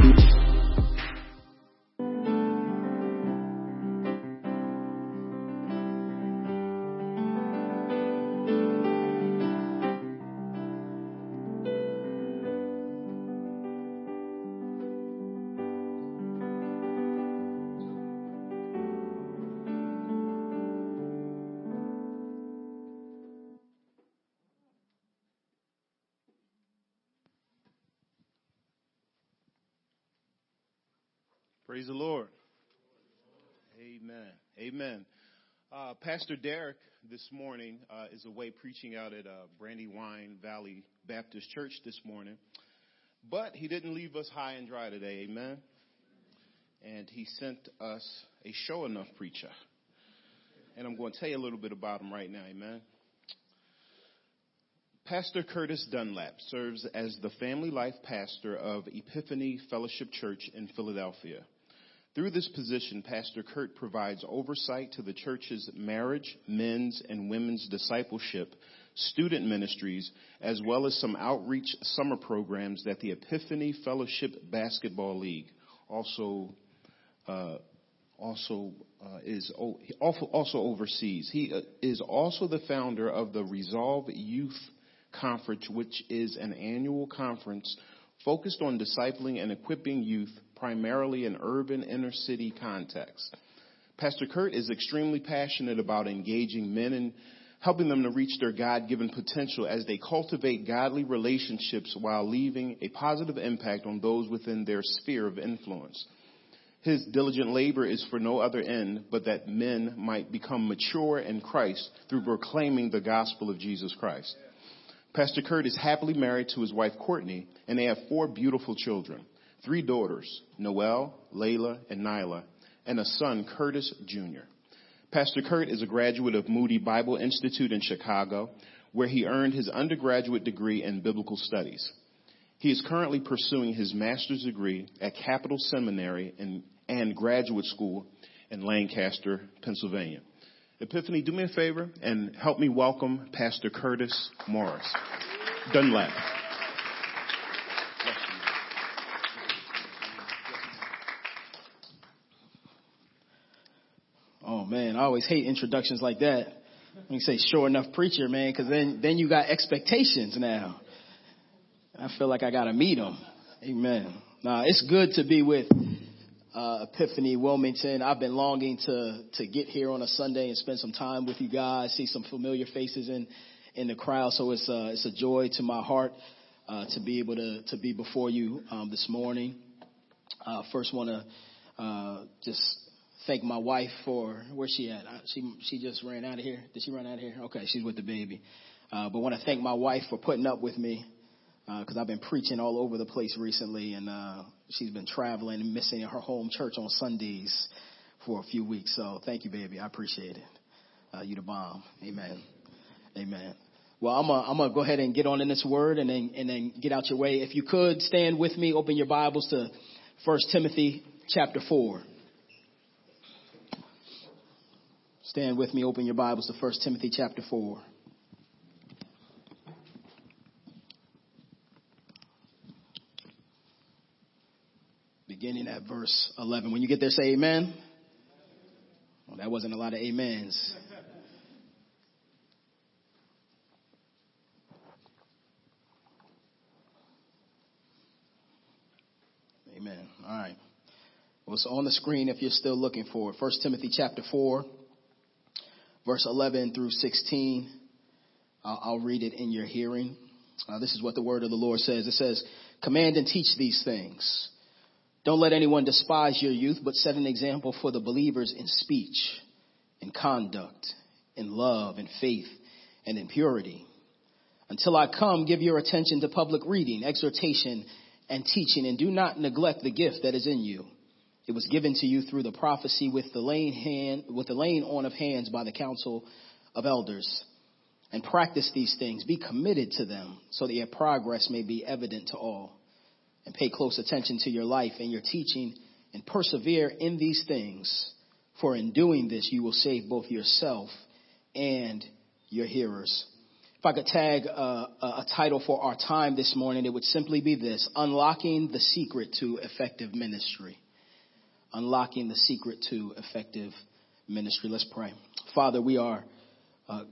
Praise the Lord. Amen. Amen. Uh, Pastor Derek this morning uh, is away preaching out at uh, Brandywine Valley Baptist Church this morning, but he didn't leave us high and dry today. Amen. And he sent us a show enough preacher, and I'm going to tell you a little bit about him right now. Amen. Pastor Curtis Dunlap serves as the family life pastor of Epiphany Fellowship Church in Philadelphia. Through this position, Pastor Kurt provides oversight to the church's marriage, men's, and women's discipleship, student ministries, as well as some outreach summer programs that the Epiphany Fellowship Basketball League also uh, also uh, is also oversees. He uh, is also the founder of the Resolve Youth Conference, which is an annual conference focused on discipling and equipping youth primarily in urban inner city context. Pastor Kurt is extremely passionate about engaging men and helping them to reach their God-given potential as they cultivate godly relationships while leaving a positive impact on those within their sphere of influence. His diligent labor is for no other end but that men might become mature in Christ through proclaiming the gospel of Jesus Christ. Pastor Kurt is happily married to his wife Courtney, and they have four beautiful children three daughters, Noelle, Layla, and Nyla, and a son, Curtis Jr. Pastor Kurt is a graduate of Moody Bible Institute in Chicago, where he earned his undergraduate degree in biblical studies. He is currently pursuing his master's degree at Capital Seminary and, and Graduate School in Lancaster, Pennsylvania. Epiphany, do me a favor and help me welcome Pastor Curtis Morris Dunlap. Oh man, I always hate introductions like that. When you say sure enough preacher, man, because then then you got expectations now. I feel like I got to meet them. Amen. Now it's good to be with uh, Epiphany Wilmington. I've been longing to to get here on a Sunday and spend some time with you guys, see some familiar faces in in the crowd. So it's uh, it's a joy to my heart uh, to be able to to be before you um, this morning. Uh, first, want to uh, just thank my wife for where's she at? She she just ran out of here. Did she run out of here? Okay, she's with the baby. Uh, but want to thank my wife for putting up with me because uh, I've been preaching all over the place recently, and uh, she's been traveling and missing her home church on Sundays for a few weeks. So thank you, baby. I appreciate it. Uh, you the bomb. Amen. Amen. Well, I'm gonna, I'm go ahead and get on in this word and then and then get out your way. If you could stand with me, open your Bibles to First Timothy chapter four. Stand with me, open your Bibles to 1 Timothy chapter 4. Beginning at verse 11. When you get there, say amen. Well, that wasn't a lot of amens. Amen. All right. Well, it's on the screen if you're still looking for it. 1 Timothy chapter 4 verse 11 through 16. Uh, I'll read it in your hearing. Uh, this is what the word of the Lord says. It says, Command and teach these things. Don't let anyone despise your youth, but set an example for the believers in speech, in conduct, in love, in faith, and in purity. Until I come, give your attention to public reading, exhortation, and teaching, and do not neglect the gift that is in you it was given to you through the prophecy with the laying hand, with the laying on of hands by the council of elders. And practice these things. Be committed to them so that your progress may be evident to all. And pay close attention to your life and your teaching and persevere in these things. for in doing this, you will save both yourself and your hearers. If I could tag a, a, title for our time this morning, it would simply be this Unlocking the Secret to Effective Ministry. Unlocking the Secret to Effective Ministry. Let's pray. Father, we are uh,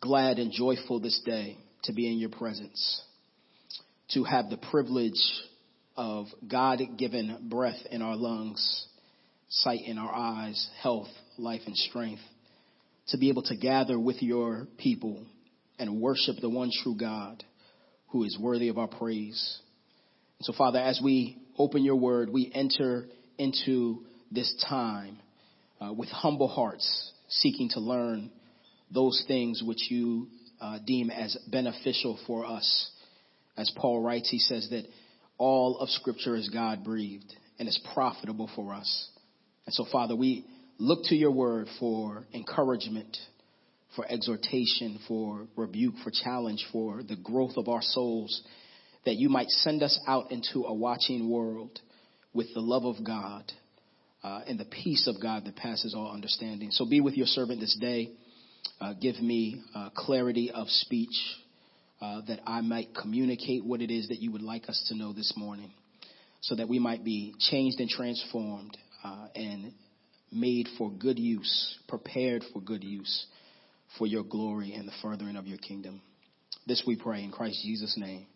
glad and joyful this day to be in your presence, to have the privilege of God given breath in our lungs, sight in our eyes, health, life, and strength, to be able to gather with your people and worship the one true God who is worthy of our praise. And so, Father, as we open your word, we enter into this time uh, with humble hearts, seeking to learn those things which you uh, deem as beneficial for us. As Paul writes, he says that all of Scripture is God breathed and is profitable for us. And so, Father, we look to your word for encouragement, for exhortation, for rebuke, for challenge, for the growth of our souls, that you might send us out into a watching world with the love of God uh, and the peace of God that passes all understanding. So be with your servant this day. Uh, give me uh, clarity of speech uh, that I might communicate what it is that you would like us to know this morning so that we might be changed and transformed uh, and made for good use, prepared for good use for your glory and the furthering of your kingdom. This we pray in Christ Jesus' name.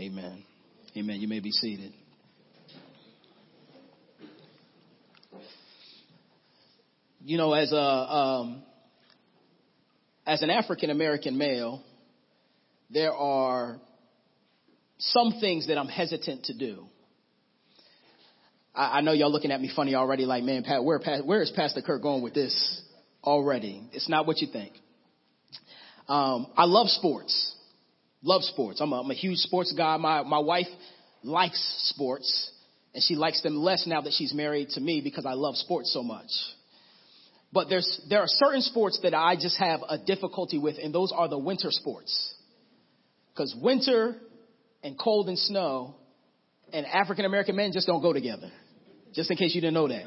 Amen. Amen. You may be seated. You know, as a um, as an African American male, there are some things that I'm hesitant to do. I, I know y'all looking at me funny already, like, man, Pat, where, where is Pastor Kurt going with this already? It's not what you think. Um, I love sports. Love sports. I'm a, I'm a huge sports guy. My, my wife likes sports and she likes them less now that she's married to me because I love sports so much. But there's, there are certain sports that I just have a difficulty with and those are the winter sports. Cause winter and cold and snow and African American men just don't go together. Just in case you didn't know that.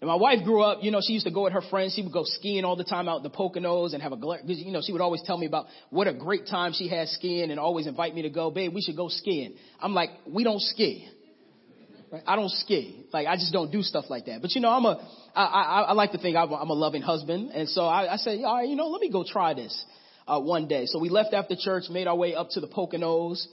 And my wife grew up, you know, she used to go with her friends. She would go skiing all the time out in the Poconos and have a, you know, she would always tell me about what a great time she had skiing and always invite me to go. Babe, we should go skiing. I'm like, we don't ski. Right? I don't ski. Like, I just don't do stuff like that. But you know, I'm a, I, I, I like to think I'm a, I'm a loving husband. And so I, I said, all right, you know, let me go try this, uh, one day. So we left after church, made our way up to the Poconos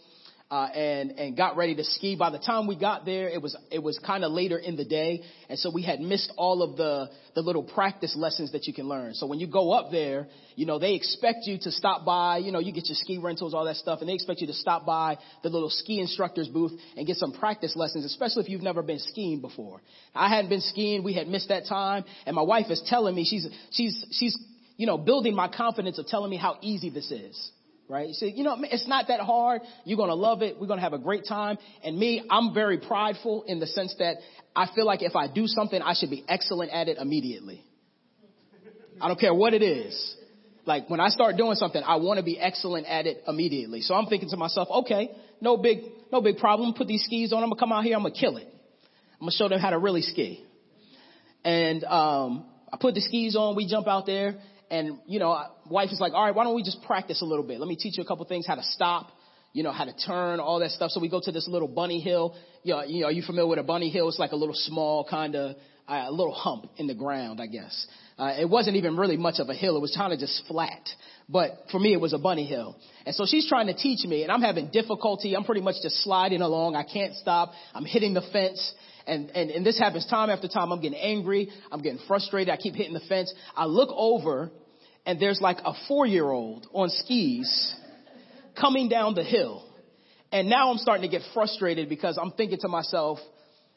uh, and and got ready to ski. By the time we got there, it was it was kind of later in the day, and so we had missed all of the the little practice lessons that you can learn. So when you go up there, you know they expect you to stop by. You know you get your ski rentals, all that stuff, and they expect you to stop by the little ski instructor's booth and get some practice lessons, especially if you've never been skiing before. I hadn't been skiing. We had missed that time, and my wife is telling me she's she's she's you know building my confidence of telling me how easy this is right? You say, you know, it's not that hard. You're going to love it. We're going to have a great time. And me, I'm very prideful in the sense that I feel like if I do something, I should be excellent at it immediately. I don't care what it is. Like when I start doing something, I want to be excellent at it immediately. So I'm thinking to myself, okay, no big, no big problem. Put these skis on. I'm gonna come out here. I'm gonna kill it. I'm gonna show them how to really ski. And um, I put the skis on. We jump out there, and, you know, wife is like, all right, why don't we just practice a little bit? Let me teach you a couple things, how to stop, you know, how to turn, all that stuff. So we go to this little bunny hill. You know, you know are you familiar with a bunny hill? It's like a little small kind of, uh, a little hump in the ground, I guess. Uh, it wasn't even really much of a hill. It was kind of just flat. But for me, it was a bunny hill. And so she's trying to teach me and I'm having difficulty. I'm pretty much just sliding along. I can't stop. I'm hitting the fence. And, and, and this happens time after time. I'm getting angry. I'm getting frustrated. I keep hitting the fence. I look over and there's like a four year old on skis coming down the hill. And now I'm starting to get frustrated because I'm thinking to myself,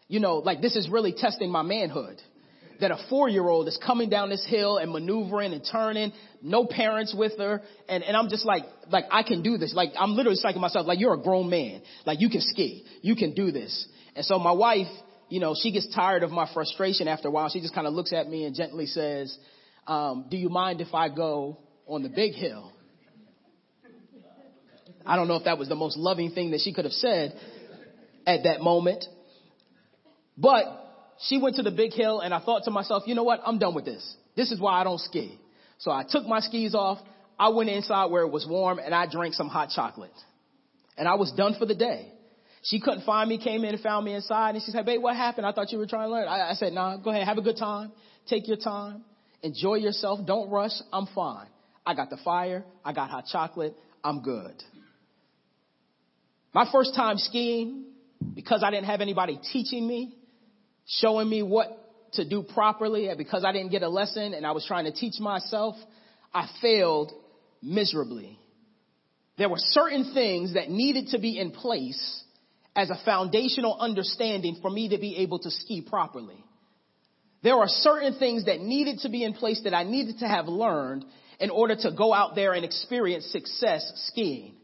you know, like this is really testing my manhood. That a four year old is coming down this hill and maneuvering and turning, no parents with her. And, and I'm just like, like I can do this. Like I'm literally psyching myself, like you're a grown man. Like you can ski. You can do this. And so my wife, you know, she gets tired of my frustration after a while. She just kind of looks at me and gently says, um, do you mind if I go on the big hill? I don't know if that was the most loving thing that she could have said at that moment. But she went to the big hill and I thought to myself, you know what? I'm done with this. This is why I don't ski. So I took my skis off. I went inside where it was warm and I drank some hot chocolate. And I was done for the day. She couldn't find me, came in and found me inside and she said, babe, what happened? I thought you were trying to learn. I, I said, nah, go ahead, have a good time. Take your time. Enjoy yourself. Don't rush. I'm fine. I got the fire. I got hot chocolate. I'm good. My first time skiing, because I didn't have anybody teaching me, showing me what to do properly, and because I didn't get a lesson and I was trying to teach myself, I failed miserably. There were certain things that needed to be in place as a foundational understanding for me to be able to ski properly. There are certain things that needed to be in place that I needed to have learned in order to go out there and experience success skiing.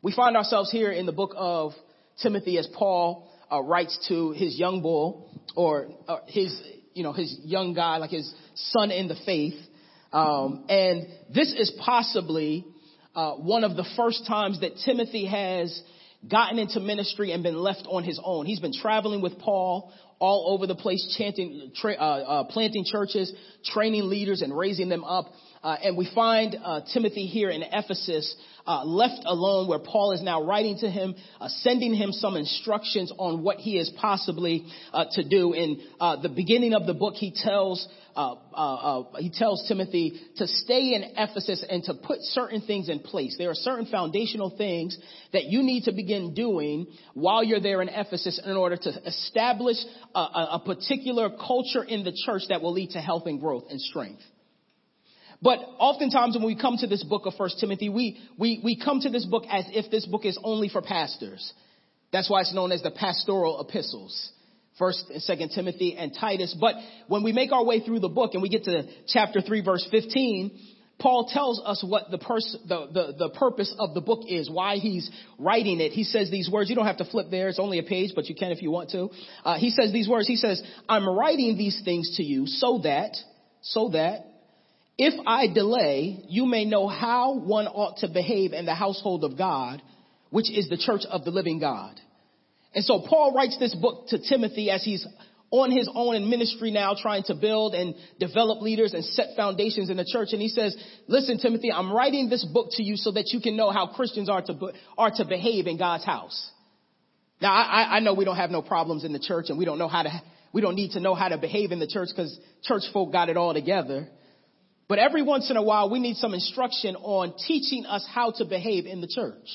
We find ourselves here in the book of Timothy as Paul uh, writes to his young bull or, or, his, you know, his young guy, like his son in the faith. Um, and this is possibly uh, one of the first times that Timothy has gotten into ministry and been left on his own. He's been traveling with Paul all over the place, chanting, tra- uh, uh, planting churches, training leaders, and raising them up. Uh, and we find uh, Timothy here in Ephesus uh, left alone, where Paul is now writing to him, uh, sending him some instructions on what he is possibly to do. In the beginning of the book, he tells Uh, uh, uh, he tells Timothy to stay in Ephesus and to put certain things in place. There are certain foundational things that you need to begin doing while you're there in Ephesus in order to establish a, a, a particular culture in the church that will lead to health and growth and strength. But oftentimes when we come to this book of First Timothy, we, we, we come to this book as if this book is only for pastors. That's why it's known as the pastoral epistles. First and Second Timothy and Titus. But when we make our way through the book and we get to chapter 3 verse 15, Paul tells us what the, pers- the, the, the, purpose of the book is, why he's writing it. He says these words. You don't have to flip there. It's only a page, but you can if you want to. Uh, he says these words. He says, I'm writing these things to you so that, so that if I delay, you may know how one ought to behave in the household of God, which is the church of the living God. And so Paul writes this book to Timothy as he's on his own in ministry now trying to build and develop leaders and set foundations in the church. And he says, listen, Timothy, I'm writing this book to you so that you can know how Christians are to, are to behave in God's house. Now, I, I know we don't have no problems in the church and we don't know how to, we don't need to know how to behave in the church because church folk got it all together. But every once in a while, we need some instruction on teaching us how to behave in the church.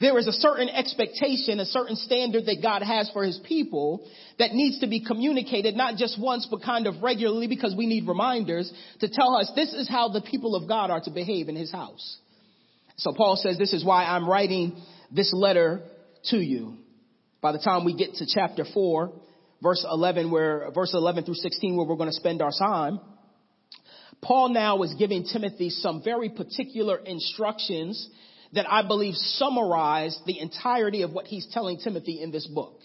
There is a certain expectation, a certain standard that God has for his people that needs to be communicated not just once, but kind of regularly because we need reminders to tell us this is how the people of God are to behave in his house. So Paul says, this is why I'm writing this letter to you. By the time we get to chapter 4, verse 11, where, verse 11 through 16, where we're going to spend our time, Paul now is giving Timothy some very particular instructions that I believe summarize the entirety of what he's telling Timothy in this book.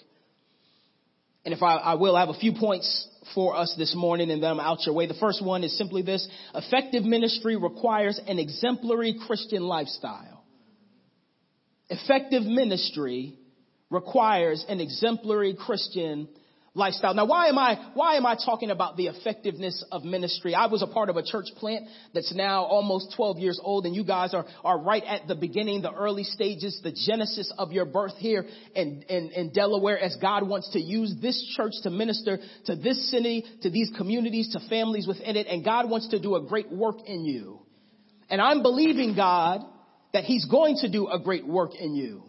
And if I, I will I have a few points for us this morning and then I'm out your way. The first one is simply this. Effective ministry requires an exemplary Christian lifestyle. Effective ministry requires an exemplary Christian lifestyle. Now, why am I, why am I talking about the effectiveness of ministry? I was a part of a church plant that's now almost 12 years old and you guys are, are right at the beginning, the early stages, the genesis of your birth here in, in, in Delaware as God wants to use this church to minister to this city, to these communities, to families within it. And God wants to do a great work in you. And I'm believing God that he's going to do a great work in you.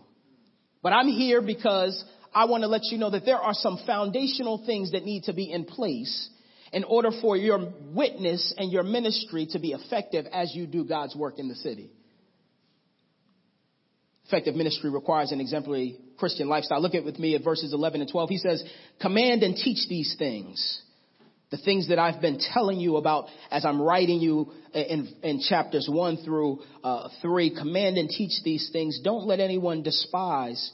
But I'm here because I want to let you know that there are some foundational things that need to be in place in order for your witness and your ministry to be effective as you do God's work in the city. Effective ministry requires an exemplary Christian lifestyle. Look at with me at verses 11 and 12. He says, command and teach these things. The things that I've been telling you about as I'm writing you in, in chapters 1 through uh, 3. Command and teach these things. Don't let anyone despise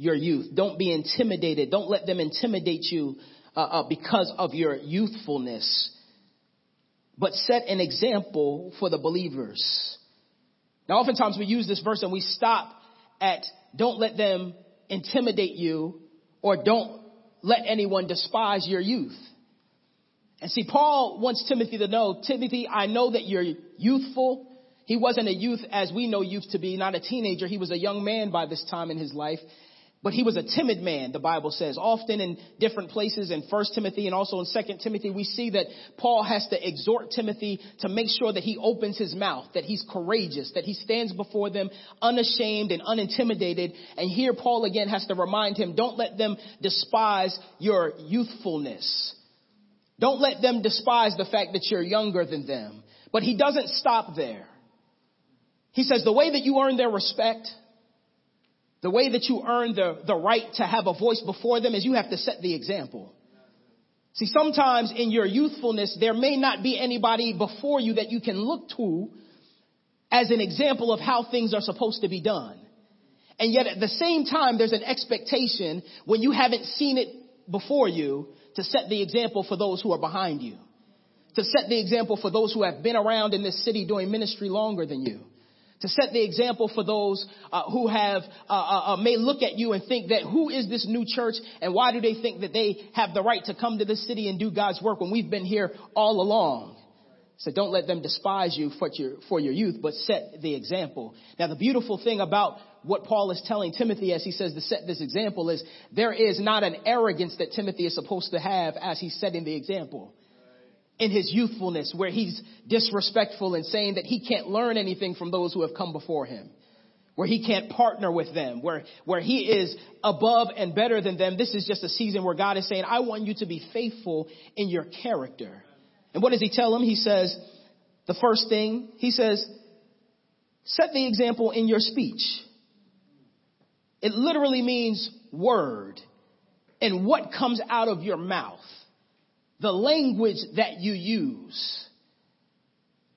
your youth. Don't be intimidated. Don't let them intimidate you uh, uh, because of your youthfulness. But set an example for the believers. Now, oftentimes we use this verse and we stop at don't let them intimidate you or don't let anyone despise your youth. And see, Paul wants Timothy to know, Timothy, I know that you're youthful. He wasn't a youth as we know youth to be, not a teenager. He was a young man by this time in his life. But he was a timid man, the Bible says. Often in different places in 1 Timothy and also in 2 Timothy, we see that Paul has to exhort Timothy to make sure that he opens his mouth, that he's courageous, that he stands before them unashamed and unintimidated. And here Paul again has to remind him, don't let them despise your youthfulness. Don't let them despise the fact that you're younger than them. But he doesn't stop there. He says the way that you earn their respect, the way that you earn the, the right to have a voice before them is you have to set the example. See, sometimes in your youthfulness, there may not be anybody before you that you can look to as an example of how things are supposed to be done. And yet at the same time, there's an expectation when you haven't seen it before you to set the example for those who are behind you. To set the example for those who have been around in this city doing ministry longer than you to set the example for those uh, who have uh, uh, uh, may look at you and think that who is this new church and why do they think that they have the right to come to this city and do God's work when we've been here all along? So don't let them despise you for your, for your youth, but set the example. Now the beautiful thing about what Paul is telling Timothy as he says to set this example is there is not an arrogance that Timothy is supposed to have as he's setting the example in his youthfulness where he's disrespectful and saying that he can't learn anything from those who have come before him. Where he can't partner with them, where, where he is above and better than them. This is just a season where God is saying, I want you to be faithful in your character. And what does he tell him? He says, the first thing, he says, set the example in your speech. It literally means word and what comes out of your mouth the language that you use.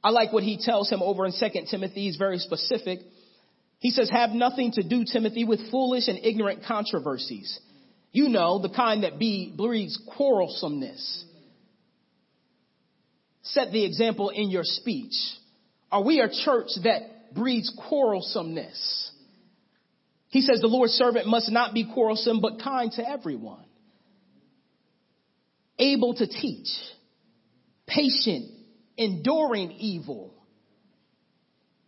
I like what he tells him over in 2 Timothy. He's very specific. He says, have nothing to do, Timothy, with foolish and ignorant controversies. You know, the kind that be, breeds quarrelsomeness. Set the example in your speech. Are we a church that breeds quarrelsomeness? He says the Lord's servant must not be quarrelsome, but kind to everyone able to teach, patient, enduring evil.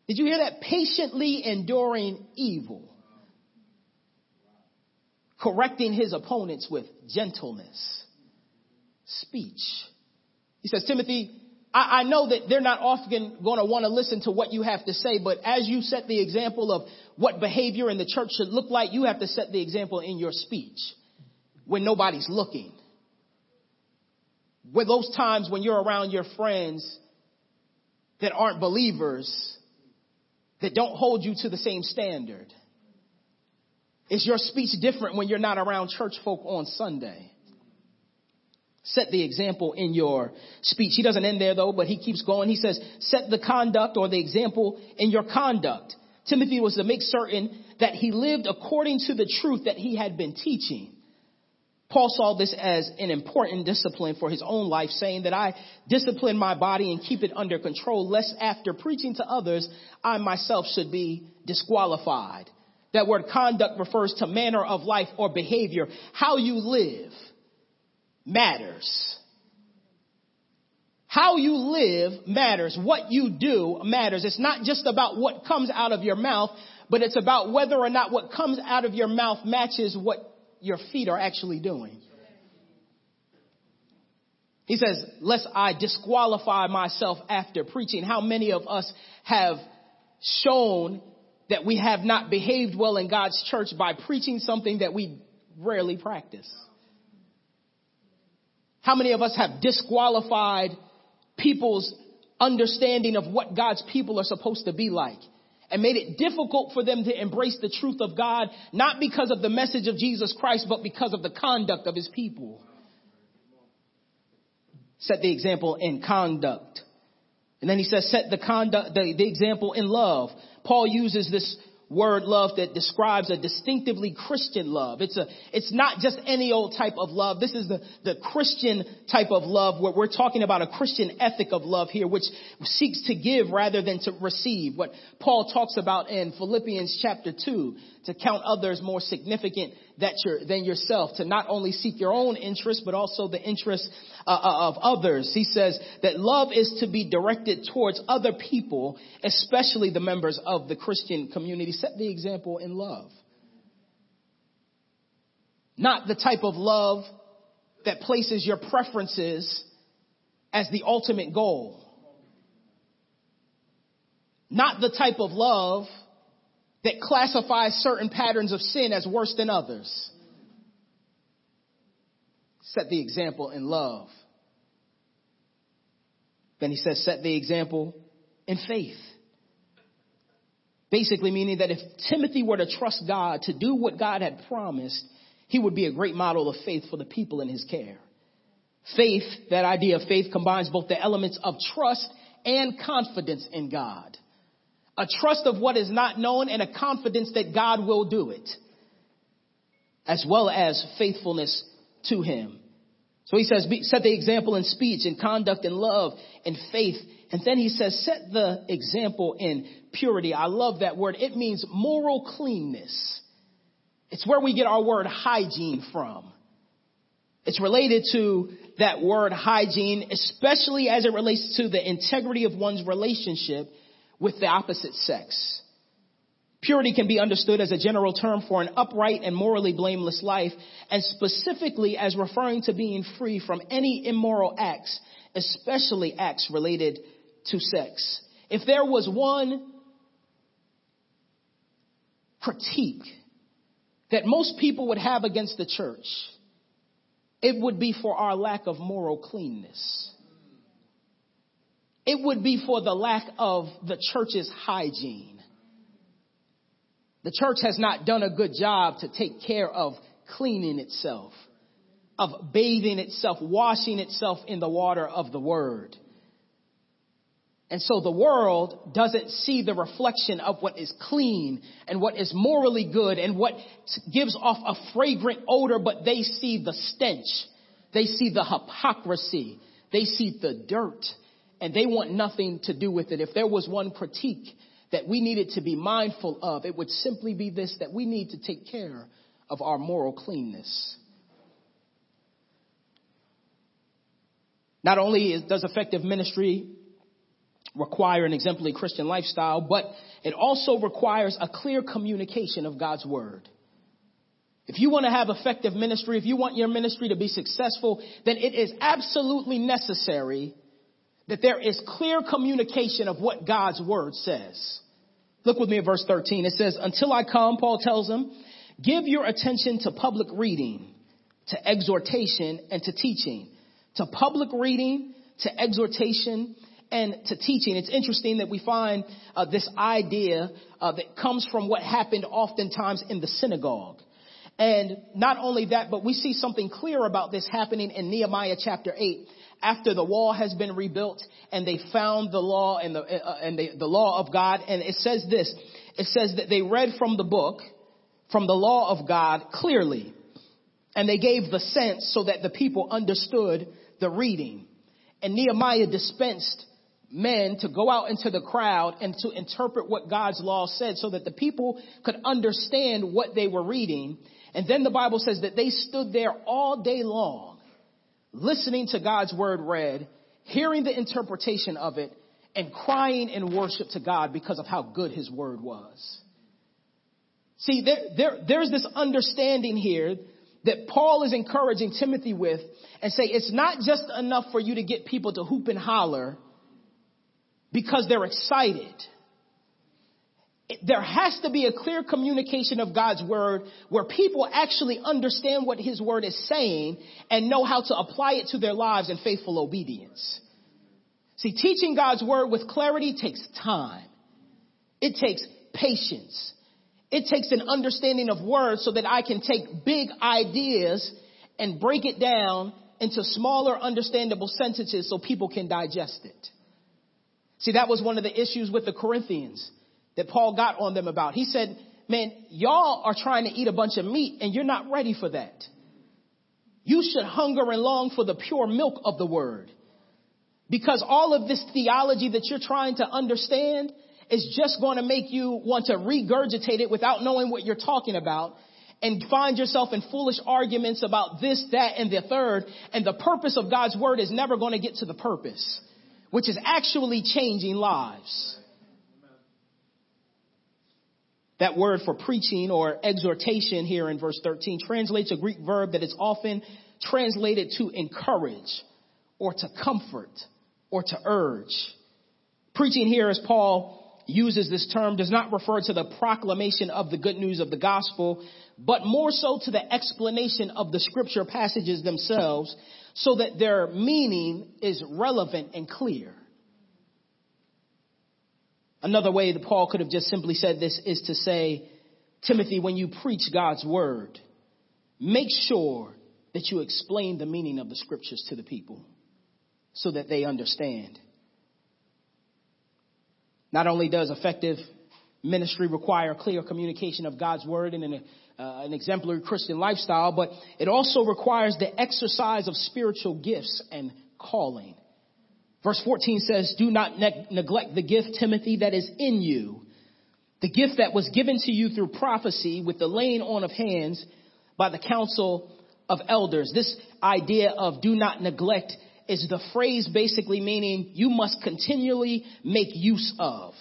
Did you hear that? Patiently enduring evil. Correcting his opponents with gentleness. Speech. He says, Timothy, I, I know that they're not often going to want to listen to what you have to say, but as you set the example of what behavior in the church should look like, you have to set the example in your speech when nobody's looking with those times when you're around your friends that aren't believers, that don't hold you to the same standard? Is your speech different when you're not around church folk on Sunday? Set the example in your speech. He doesn't end there though, but he keeps going. He says, set the conduct or the example in your conduct. Timothy was to make certain that he lived according to the truth that he had been teaching. Paul saw this as an important discipline for his own life, saying that I discipline my body and keep it under control, lest after preaching to others, I myself should be disqualified. That word conduct refers to manner of life or behavior. How you live matters. How you live matters. What you do matters. It's not just about what comes out of your mouth, but it's about whether or not what comes out of your mouth matches what your feet are actually doing. He says, lest I disqualify myself after preaching. How many of us have shown that we have not behaved well in God's church by preaching something that we rarely practice? How many of us have disqualified people's understanding of what God's people are supposed to be like? And made it difficult for them to embrace the truth of God, not because of the message of Jesus Christ, but because of the conduct of his people. Set the example in conduct. And then he says, set the conduct, the, the example in love. Paul uses this word love that describes a distinctively Christian love. It's a, it's not just any old type of love. This is the, the Christian type of love where we're talking about a Christian ethic of love here, which seeks to give rather than to receive. What Paul talks about in Philippians chapter two, to count others more significant that than yourself, to not only seek your own interest, but also the interest uh, uh, of others. He says that love is to be directed towards other people, especially the members of the Christian community. Set the example in love. Not the type of love that places your preferences as the ultimate goal. Not the type of love that classifies certain patterns of sin as worse than others. Set the example in love. Then he says, set the example in faith. Basically meaning that if Timothy were to trust God to do what God had promised, he would be a great model of faith for the people in his care. Faith, that idea of faith combines both the elements of trust and confidence in God a trust of what is not known and a confidence that God will do it, as well as faithfulness to him. So he says, set the example in speech and conduct and love and faith. And then he says, set the example in purity. I love that word. It means moral cleanness. It's where we get our word hygiene from. It's related to that word hygiene, especially as it relates to the integrity of one's relationship with the opposite sex. Purity can be understood as a general term for an upright and morally blameless life, and specifically as referring to being free from any immoral acts, especially acts related to sex. If there was one critique that most people would have against the church, it would be for our lack of moral cleanness it would be for the lack of the church's hygiene. The church has not done a good job to take care of cleaning itself, of bathing itself, washing itself in the water of the word. And so the world doesn't see the reflection of what is clean and what is morally good and what gives off a fragrant odor, but they see the stench. They see the hypocrisy. They see the dirt and they want nothing to do with it. If there was one critique that we needed to be mindful of, it would simply be this that we need to take care of our moral cleanness. Not only does effective ministry require an exemplary Christian lifestyle, but it also requires a clear communication of God's word. If you want to have effective ministry, if you want your ministry to be successful, then it is absolutely necessary that there is clear communication of what God's word says. Look with me at verse 13. It says, until I come, Paul tells them, give your attention to public reading, to exhortation, and to teaching. To public reading, to exhortation, and to teaching. It's interesting that we find uh, this idea uh, that comes from what happened oftentimes in the synagogue. And not only that, but we see something clear about this happening in Nehemiah chapter 8 after the wall has been rebuilt and they found the law and the, uh, and the, the law of God. And it says this, it says that they read from the book, from the law of God clearly. And they gave the sense so that the people understood the reading. And Nehemiah dispensed men to go out into the crowd and to interpret what God's law said so that the people could understand what they were reading. And then the Bible says that they stood there all day long listening to God's word read, hearing the interpretation of it, and crying in worship to God because of how good his word was. See, there, there, there's this understanding here that Paul is encouraging Timothy with and say it's not just enough for you to get people to hoop and holler because they're excited there has to be a clear communication of God's word where people actually understand what his word is saying and know how to apply it to their lives in faithful obedience. See, teaching God's word with clarity takes time. It takes patience. It takes an understanding of words so that I can take big ideas and break it down into smaller understandable sentences so people can digest it. See, that was one of the issues with the Corinthians that Paul got on them about. He said, man, y'all are trying to eat a bunch of meat and you're not ready for that. You should hunger and long for the pure milk of the word. Because all of this theology that you're trying to understand is just going to make you want to regurgitate it without knowing what you're talking about and find yourself in foolish arguments about this, that, and the third. And the purpose of God's word is never going to get to the purpose, which is actually changing lives. That word for preaching or exhortation here in verse 13 translates a Greek verb that is often translated to encourage or to comfort or to urge. Preaching here, as Paul uses this term, does not refer to the proclamation of the good news of the gospel, but more so to the explanation of the scripture passages themselves so that their meaning is relevant and clear. Another way that Paul could have just simply said this is to say, Timothy, when you preach God's word, make sure that you explain the meaning of the scriptures to the people so that they understand. Not only does effective ministry require clear communication of God's word and an, uh, an exemplary Christian lifestyle, but it also requires the exercise of spiritual gifts and calling. Verse 14 says, do not ne- neglect the gift, Timothy, that is in you. The gift that was given to you through prophecy with the laying on of hands by the council of elders. This idea of do not neglect is the phrase basically meaning you must continually make use of.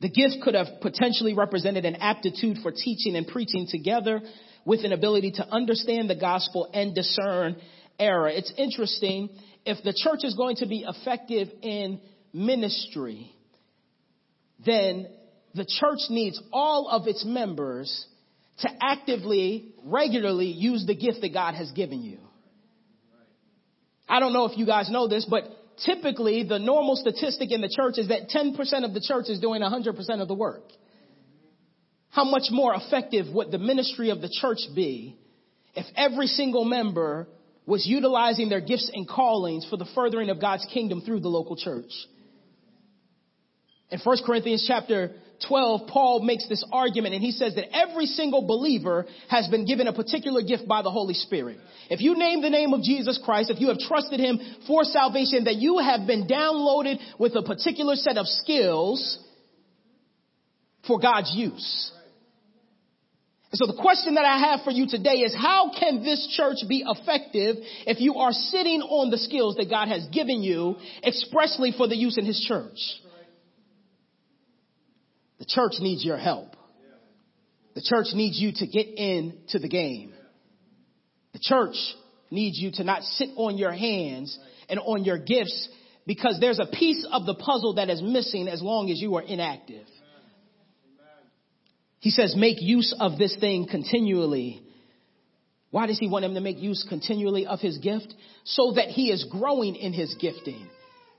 The gift could have potentially represented an aptitude for teaching and preaching together with an ability to understand the gospel and discern error. It's interesting if the church is going to be effective in ministry, then the church needs all of its members to actively, regularly use the gift that God has given you. I don't know if you guys know this, but typically the normal statistic in the church is that 10% of the church is doing 100% of the work. How much more effective would the ministry of the church be if every single member was utilizing their gifts and callings for the furthering of God's kingdom through the local church. In 1 Corinthians chapter 12, Paul makes this argument and he says that every single believer has been given a particular gift by the Holy Spirit. If you name the name of Jesus Christ, if you have trusted him for salvation, that you have been downloaded with a particular set of skills for God's use. And so the question that I have for you today is how can this church be effective if you are sitting on the skills that God has given you expressly for the use in his church? The church needs your help. The church needs you to get into the game. The church needs you to not sit on your hands and on your gifts because there's a piece of the puzzle that is missing as long as you are inactive. He says, make use of this thing continually. Why does he want him to make use continually of his gift? So that he is growing in his gifting.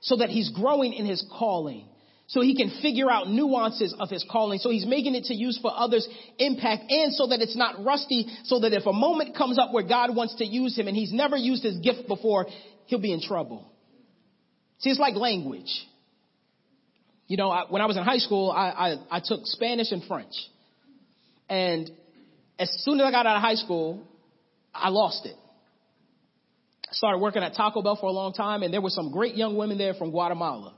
So that he's growing in his calling. So he can figure out nuances of his calling. So he's making it to use for others' impact and so that it's not rusty. So that if a moment comes up where God wants to use him and he's never used his gift before, he'll be in trouble. See, it's like language. You know, I, when I was in high school, I, I, I took Spanish and French. And as soon as I got out of high school, I lost it. I started working at Taco Bell for a long time, and there were some great young women there from Guatemala.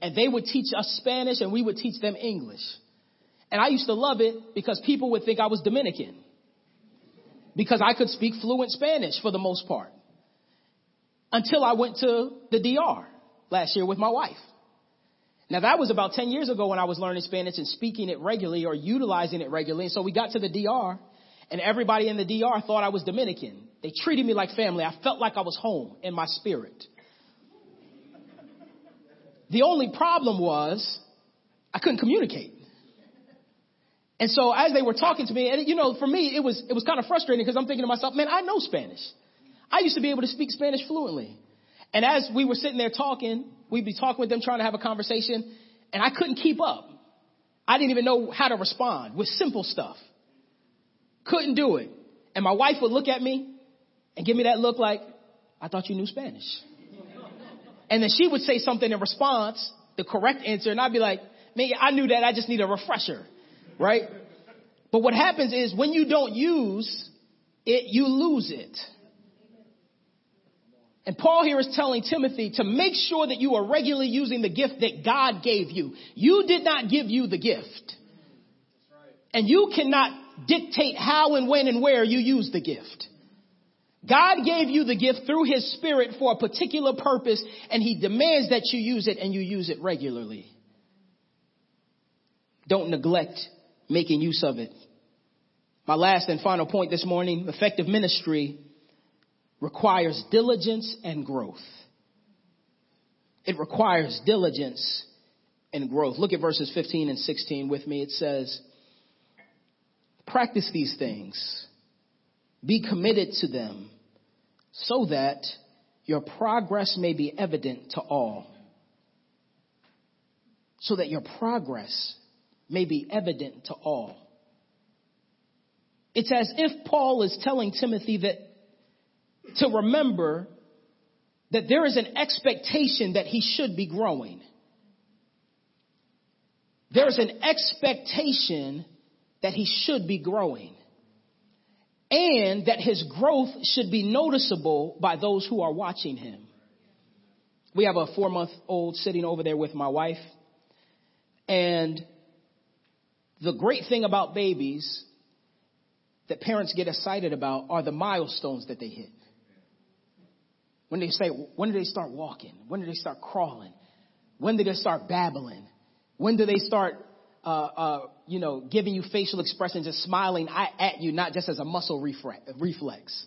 And they would teach us Spanish, and we would teach them English. And I used to love it because people would think I was Dominican. Because I could speak fluent Spanish for the most part. Until I went to the DR last year with my wife. Now that was about 10 years ago when I was learning Spanish and speaking it regularly or utilizing it regularly. And so we got to the DR and everybody in the DR thought I was Dominican. They treated me like family. I felt like I was home in my spirit. The only problem was I couldn't communicate. And so as they were talking to me, and you know, for me, it was, it was kind of frustrating because I'm thinking to myself, man, I know Spanish. I used to be able to speak Spanish fluently. And as we were sitting there talking, we'd be talking with them, trying to have a conversation, and I couldn't keep up. I didn't even know how to respond with simple stuff. Couldn't do it. And my wife would look at me and give me that look like, I thought you knew Spanish. And then she would say something in response, the correct answer, and I'd be like, man, I knew that. I just need a refresher, right? But what happens is when you don't use it, you lose it. And Paul here is telling Timothy to make sure that you are regularly using the gift that God gave you. You did not give you the gift. And you cannot dictate how and when and where you use the gift. God gave you the gift through his spirit for a particular purpose and he demands that you use it and you use it regularly. Don't neglect making use of it. My last and final point this morning, effective ministry requires diligence and growth. It requires diligence and growth. Look at verses 15 and 16 with me. It says, practice these things. Be committed to them so that your progress may be evident to all. So that your progress may be evident to all. It's as if Paul is telling Timothy that to remember that there is an expectation that he should be growing. There is an expectation that he should be growing. And that his growth should be noticeable by those who are watching him. We have a four month old sitting over there with my wife. And the great thing about babies that parents get excited about are the milestones that they hit. When they say, when do they start walking? When do they start crawling? When do they start babbling? When do they start, uh, uh, you know, giving you facial expressions and smiling at you, not just as a muscle reflex,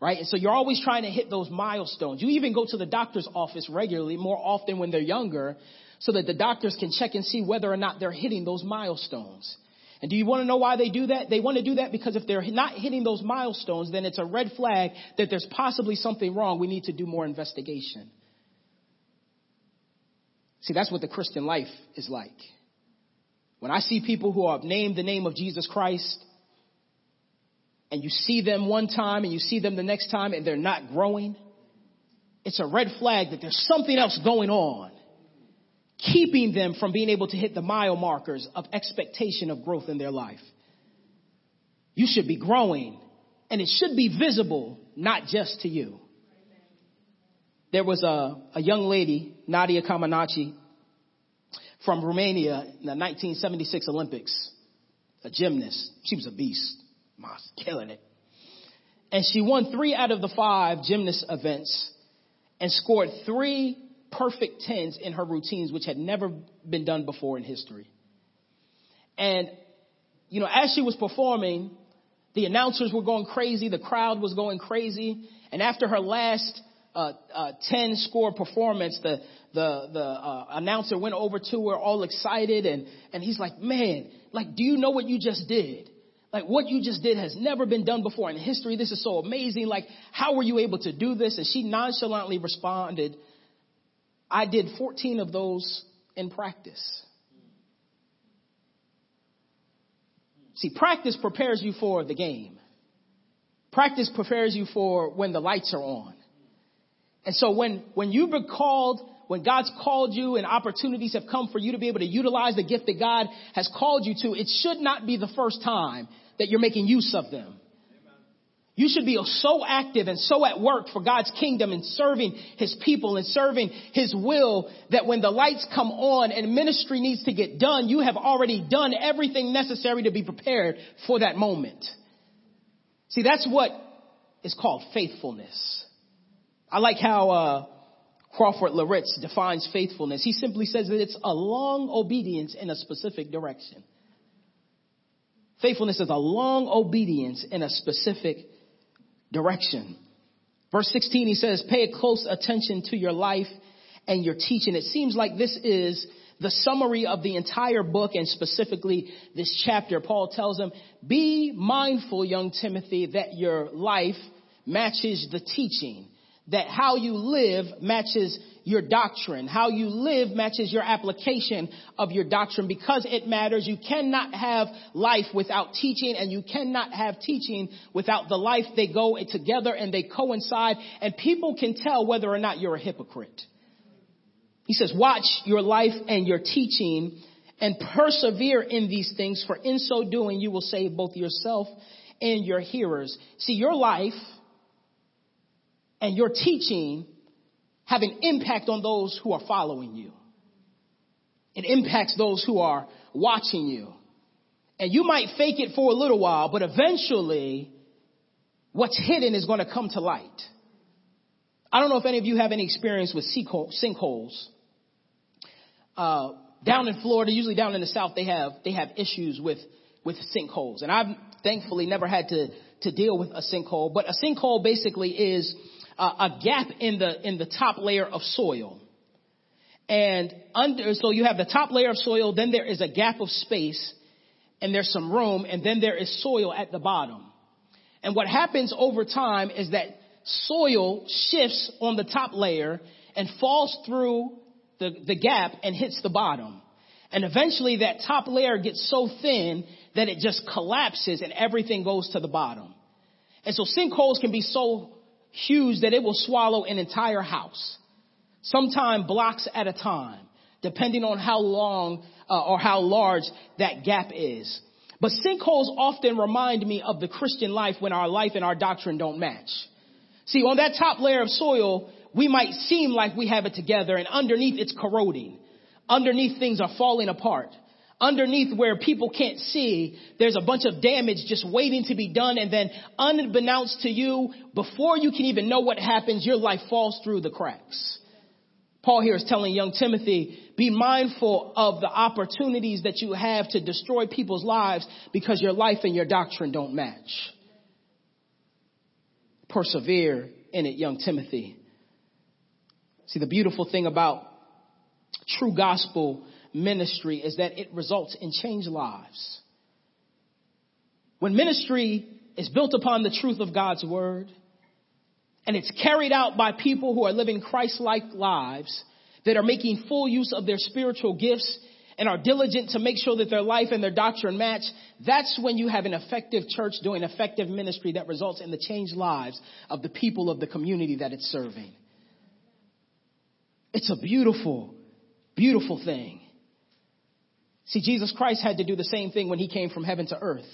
right? And so you're always trying to hit those milestones. You even go to the doctor's office regularly, more often when they're younger, so that the doctors can check and see whether or not they're hitting those milestones. And do you want to know why they do that? They want to do that because if they're not hitting those milestones, then it's a red flag that there's possibly something wrong. We need to do more investigation. See, that's what the Christian life is like. When I see people who have named the name of Jesus Christ, and you see them one time and you see them the next time and they're not growing, it's a red flag that there's something else going on keeping them from being able to hit the mile markers of expectation of growth in their life. You should be growing and it should be visible, not just to you. There was a, a young lady, Nadia Comaneci, from Romania in the 1976 Olympics, a gymnast. She was a beast, was killing it. And she won three out of the five gymnast events and scored three perfect tens in her routines, which had never been done before in history. And, you know, as she was performing, the announcers were going crazy, the crowd was going crazy, and after her last uh, uh, 10 score performance, the, the, the uh, announcer went over to her all excited and, and he's like, man, like, do you know what you just did? Like what you just did has never been done before in history. This is so amazing. Like, how were you able to do this? And she nonchalantly responded, I did 14 of those in practice. See, practice prepares you for the game. Practice prepares you for when the lights are on. And so when, when you've been called, when God's called you and opportunities have come for you to be able to utilize the gift that God has called you to, it should not be the first time that you're making use of them. You should be so active and so at work for God's kingdom and serving His people and serving His will that when the lights come on and ministry needs to get done, you have already done everything necessary to be prepared for that moment. See, that's what is called faithfulness. I like how uh, Crawford Loritts defines faithfulness. He simply says that it's a long obedience in a specific direction. Faithfulness is a long obedience in a specific direction. Verse 16, he says, pay close attention to your life and your teaching. It seems like this is the summary of the entire book and specifically this chapter. Paul tells him, be mindful, young Timothy, that your life matches the teaching, that how you live matches your doctrine. How you live matches your application of your doctrine because it matters. You cannot have life without teaching and you cannot have teaching without the life. They go together and they coincide and people can tell whether or not you're a hypocrite. He says, watch your life and your teaching and persevere in these things, for in so doing you will save both yourself and your hearers. See, your life and your teaching have an impact on those who are following you. It impacts those who are watching you. And you might fake it for a little while, but eventually what's hidden is going to come to light. I don't know if any of you have any experience with sinkholes. Uh, down in Florida, usually down in the South, they have they have issues with with sinkholes, and I've thankfully never had to to deal with a sinkhole. But a sinkhole basically is a, a gap in the in the top layer of soil, and under so you have the top layer of soil, then there is a gap of space, and there's some room, and then there is soil at the bottom. And what happens over time is that soil shifts on the top layer and falls through the, the gap and hits the bottom. And eventually that top layer gets so thin that it just collapses and everything goes to the bottom. And so sinkholes can be so huge that it will swallow an entire house. Sometime blocks at a time, depending on how long uh, or how large that gap is. But sinkholes often remind me of the Christian life when our life and our doctrine don't match. See, on that top layer of soil, we might seem like we have it together and underneath it's corroding. Underneath things are falling apart. Underneath where people can't see, there's a bunch of damage just waiting to be done and then unbeknownst to you, before you can even know what happens, your life falls through the cracks. Paul here is telling young Timothy, be mindful of the opportunities that you have to destroy people's lives because your life and your doctrine don't match. Persevere in it, young Timothy. See, the beautiful thing about true gospel ministry is that it results in changed lives. When ministry is built upon the truth of God's word and it's carried out by people who are living Christ-like lives that are making full use of their spiritual gifts and are diligent to make sure that their life and their doctrine match, that's when you have an effective church doing effective ministry that results in the changed lives of the people of the community that it's serving. It's a beautiful, beautiful thing. See, Jesus Christ had to do the same thing when he came from heaven to earth.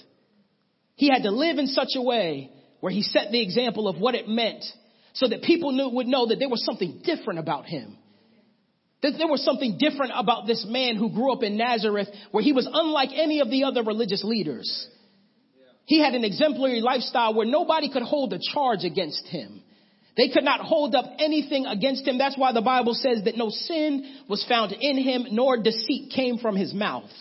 He had to live in such a way where he set the example of what it meant so that people knew, would know that there was something different about him. That there was something different about this man who grew up in Nazareth where he was unlike any of the other religious leaders. He had an exemplary lifestyle where nobody could hold a charge against him. They could not hold up anything against him. That's why the Bible says that no sin was found in him, nor deceit came from his mouth.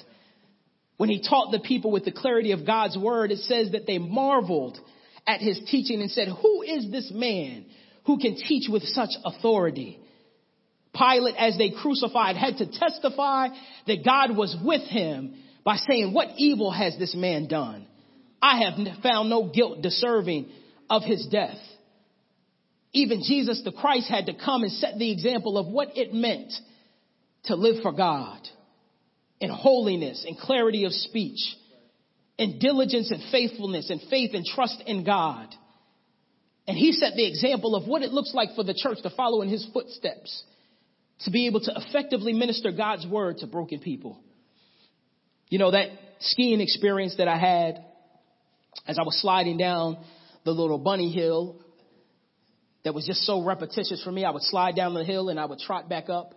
When he taught the people with the clarity of God's word, it says that they marveled at his teaching and said, who is this man who can teach with such authority? Pilate, as they crucified, had to testify that God was with him by saying, what evil has this man done? I have found no guilt deserving of his death. Even Jesus the Christ had to come and set the example of what it meant to live for God in holiness and clarity of speech, in diligence and faithfulness and faith and trust in God. And he set the example of what it looks like for the church to follow in his footsteps, to be able to effectively minister God's word to broken people. You know, that skiing experience that I had as I was sliding down the little bunny hill that was just so repetitious for me. I would slide down the hill and I would trot back up.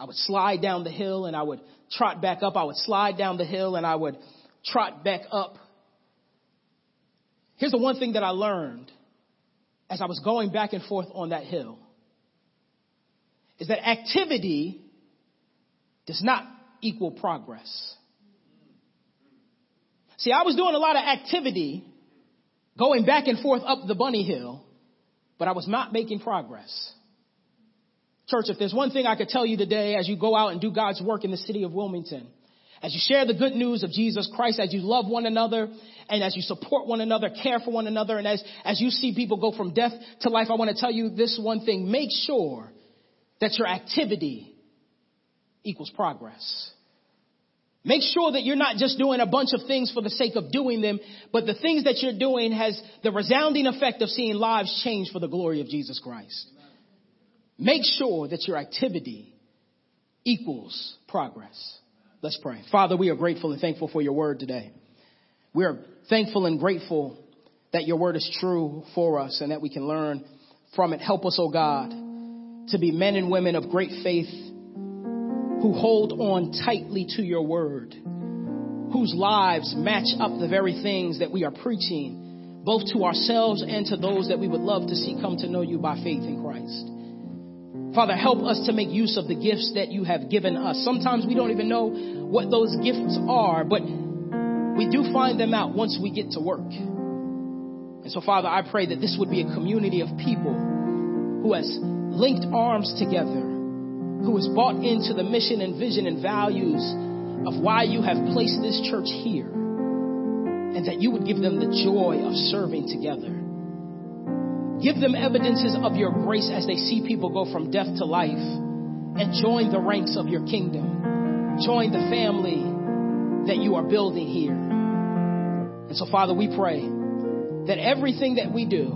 I would slide down the hill and I would trot back up. I would slide down the hill and I would trot back up. Here's the one thing that I learned as I was going back and forth on that hill is that activity does not equal progress. See, I was doing a lot of activity going back and forth up the bunny hill, but I was not making progress. Church, if there's one thing I could tell you today as you go out and do God's work in the city of Wilmington, as you share the good news of Jesus Christ, as you love one another, and as you support one another, care for one another, and as, as you see people go from death to life, I want to tell you this one thing. Make sure that your activity equals progress. Make sure that you're not just doing a bunch of things for the sake of doing them, but the things that you're doing has the resounding effect of seeing lives change for the glory of Jesus Christ. Make sure that your activity equals progress. Let's pray. Father, we are grateful and thankful for your word today. We are thankful and grateful that your word is true for us and that we can learn from it. Help us, oh God, to be men and women of great faith who hold on tightly to your word, whose lives match up the very things that we are preaching, both to ourselves and to those that we would love to see come to know you by faith in Christ. Father, help us to make use of the gifts that you have given us. Sometimes we don't even know what those gifts are, but we do find them out once we get to work. And so, Father, I pray that this would be a community of people who has linked arms together, who has bought into the mission and vision and values of why you have placed this church here, and that you would give them the joy of serving together. Give them evidences of your grace as they see people go from death to life and join the ranks of your kingdom. Join the family that you are building here. And so, Father, we pray that everything that we do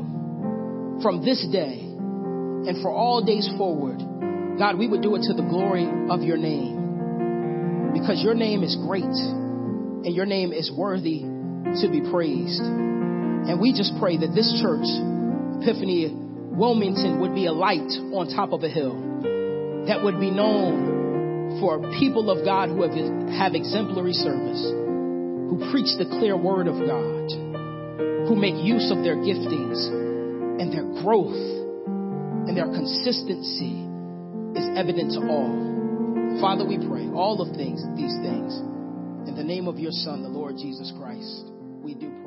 from this day and for all days forward, God, we would do it to the glory of your name. Because your name is great and your name is worthy to be praised. And we just pray that this church Epiphany Wilmington would be a light on top of a hill that would be known for people of God who have, have exemplary service, who preach the clear word of God, who make use of their giftings and their growth and their consistency is evident to all. Father, we pray all of things, these things, in the name of your Son, the Lord Jesus Christ. We do pray.